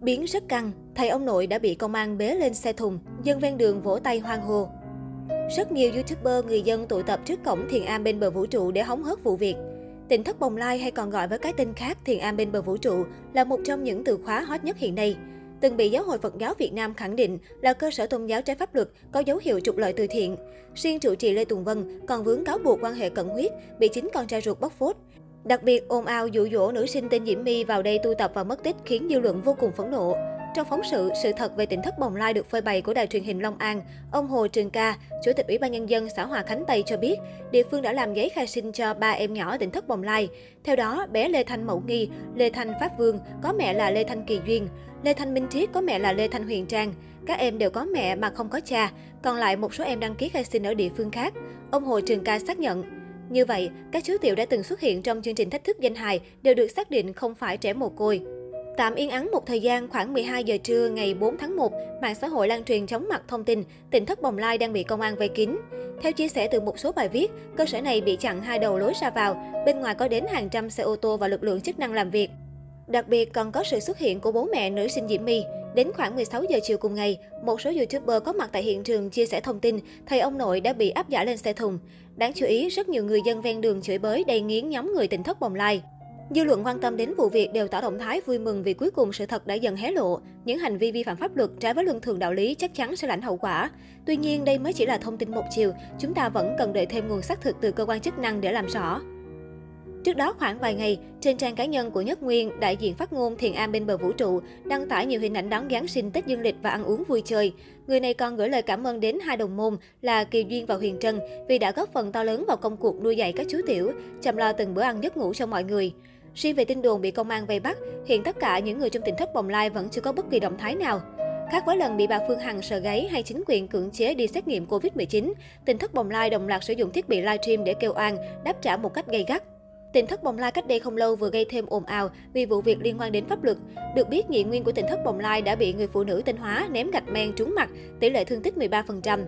Biến rất căng, thầy ông nội đã bị công an bế lên xe thùng, dân ven đường vỗ tay hoang hô. Rất nhiều YouTuber, người dân tụ tập trước cổng Thiền Am bên bờ vũ trụ để hóng hớt vụ việc. Tỉnh thất bồng lai hay còn gọi với cái tên khác Thiền Am bên bờ vũ trụ là một trong những từ khóa hot nhất hiện nay. Từng bị Giáo hội Phật giáo Việt Nam khẳng định là cơ sở tôn giáo trái pháp luật có dấu hiệu trục lợi từ thiện. Riêng trụ trì Lê Tùng Vân còn vướng cáo buộc quan hệ cận huyết, bị chính con trai ruột bóc phốt. Đặc biệt, ồn ào dụ dỗ nữ sinh tên Diễm My vào đây tu tập và mất tích khiến dư luận vô cùng phẫn nộ. Trong phóng sự, sự thật về tỉnh thất bồng lai được phơi bày của đài truyền hình Long An, ông Hồ Trường Ca, Chủ tịch Ủy ban Nhân dân xã Hòa Khánh Tây cho biết, địa phương đã làm giấy khai sinh cho ba em nhỏ tỉnh thất bồng lai. Theo đó, bé Lê Thanh Mẫu Nghi, Lê Thanh Pháp Vương có mẹ là Lê Thanh Kỳ Duyên, Lê Thanh Minh Triết có mẹ là Lê Thanh Huyền Trang. Các em đều có mẹ mà không có cha, còn lại một số em đăng ký khai sinh ở địa phương khác. Ông Hồ Trường Ca xác nhận, như vậy, các chú tiểu đã từng xuất hiện trong chương trình thách thức danh hài đều được xác định không phải trẻ mồ côi. Tạm yên ắng một thời gian khoảng 12 giờ trưa ngày 4 tháng 1, mạng xã hội lan truyền chóng mặt thông tin tỉnh thất Bồng Lai đang bị công an vây kín. Theo chia sẻ từ một số bài viết, cơ sở này bị chặn hai đầu lối ra vào, bên ngoài có đến hàng trăm xe ô tô và lực lượng chức năng làm việc. Đặc biệt còn có sự xuất hiện của bố mẹ nữ sinh Diễm My. Đến khoảng 16 giờ chiều cùng ngày, một số YouTuber có mặt tại hiện trường chia sẻ thông tin thầy ông nội đã bị áp giải lên xe thùng. Đáng chú ý, rất nhiều người dân ven đường chửi bới đầy nghiến nhóm người tỉnh thất bồng lai. Dư luận quan tâm đến vụ việc đều tỏ động thái vui mừng vì cuối cùng sự thật đã dần hé lộ. Những hành vi vi phạm pháp luật trái với luân thường đạo lý chắc chắn sẽ lãnh hậu quả. Tuy nhiên, đây mới chỉ là thông tin một chiều, chúng ta vẫn cần đợi thêm nguồn xác thực từ cơ quan chức năng để làm rõ. Trước đó khoảng vài ngày, trên trang cá nhân của Nhất Nguyên, đại diện phát ngôn Thiền Am bên bờ vũ trụ đăng tải nhiều hình ảnh đón Giáng sinh Tết dương lịch và ăn uống vui chơi. Người này còn gửi lời cảm ơn đến hai đồng môn là Kỳ Duyên và Huyền Trân vì đã góp phần to lớn vào công cuộc nuôi dạy các chú tiểu, chăm lo từng bữa ăn giấc ngủ cho mọi người. Riêng về tin đồn bị công an vây bắt, hiện tất cả những người trong tỉnh thất bồng lai vẫn chưa có bất kỳ động thái nào. Khác với lần bị bà Phương Hằng sợ gáy hay chính quyền cưỡng chế đi xét nghiệm Covid-19, tỉnh thất bồng lai đồng loạt sử dụng thiết bị livestream để kêu oan, đáp trả một cách gay gắt. Tỉnh thất Bồng Lai cách đây không lâu vừa gây thêm ồn ào vì vụ việc liên quan đến pháp luật. Được biết, nhị nguyên của tỉnh thất Bồng Lai đã bị người phụ nữ tên Hóa ném gạch men trúng mặt, tỷ lệ thương tích 13%.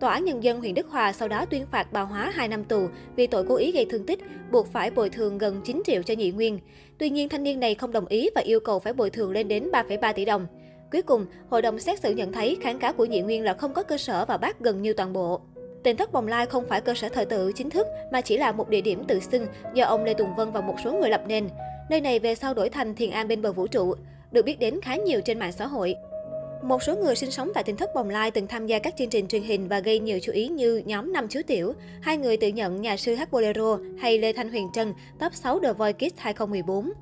Tòa án Nhân dân huyện Đức Hòa sau đó tuyên phạt bà Hóa 2 năm tù vì tội cố ý gây thương tích, buộc phải bồi thường gần 9 triệu cho nhị nguyên. Tuy nhiên, thanh niên này không đồng ý và yêu cầu phải bồi thường lên đến 3,3 tỷ đồng. Cuối cùng, hội đồng xét xử nhận thấy kháng cáo của nhị nguyên là không có cơ sở và bác gần như toàn bộ. Tỉnh thất Bồng Lai không phải cơ sở thờ tự chính thức mà chỉ là một địa điểm tự xưng do ông Lê Tùng Vân và một số người lập nên. Nơi này về sau đổi thành Thiền An bên bờ vũ trụ, được biết đến khá nhiều trên mạng xã hội. Một số người sinh sống tại tỉnh thất Bồng Lai từng tham gia các chương trình truyền hình và gây nhiều chú ý như nhóm năm chú tiểu, hai người tự nhận nhà sư hát bolero hay Lê Thanh Huyền Trân, top 6 The Voice Kids 2014.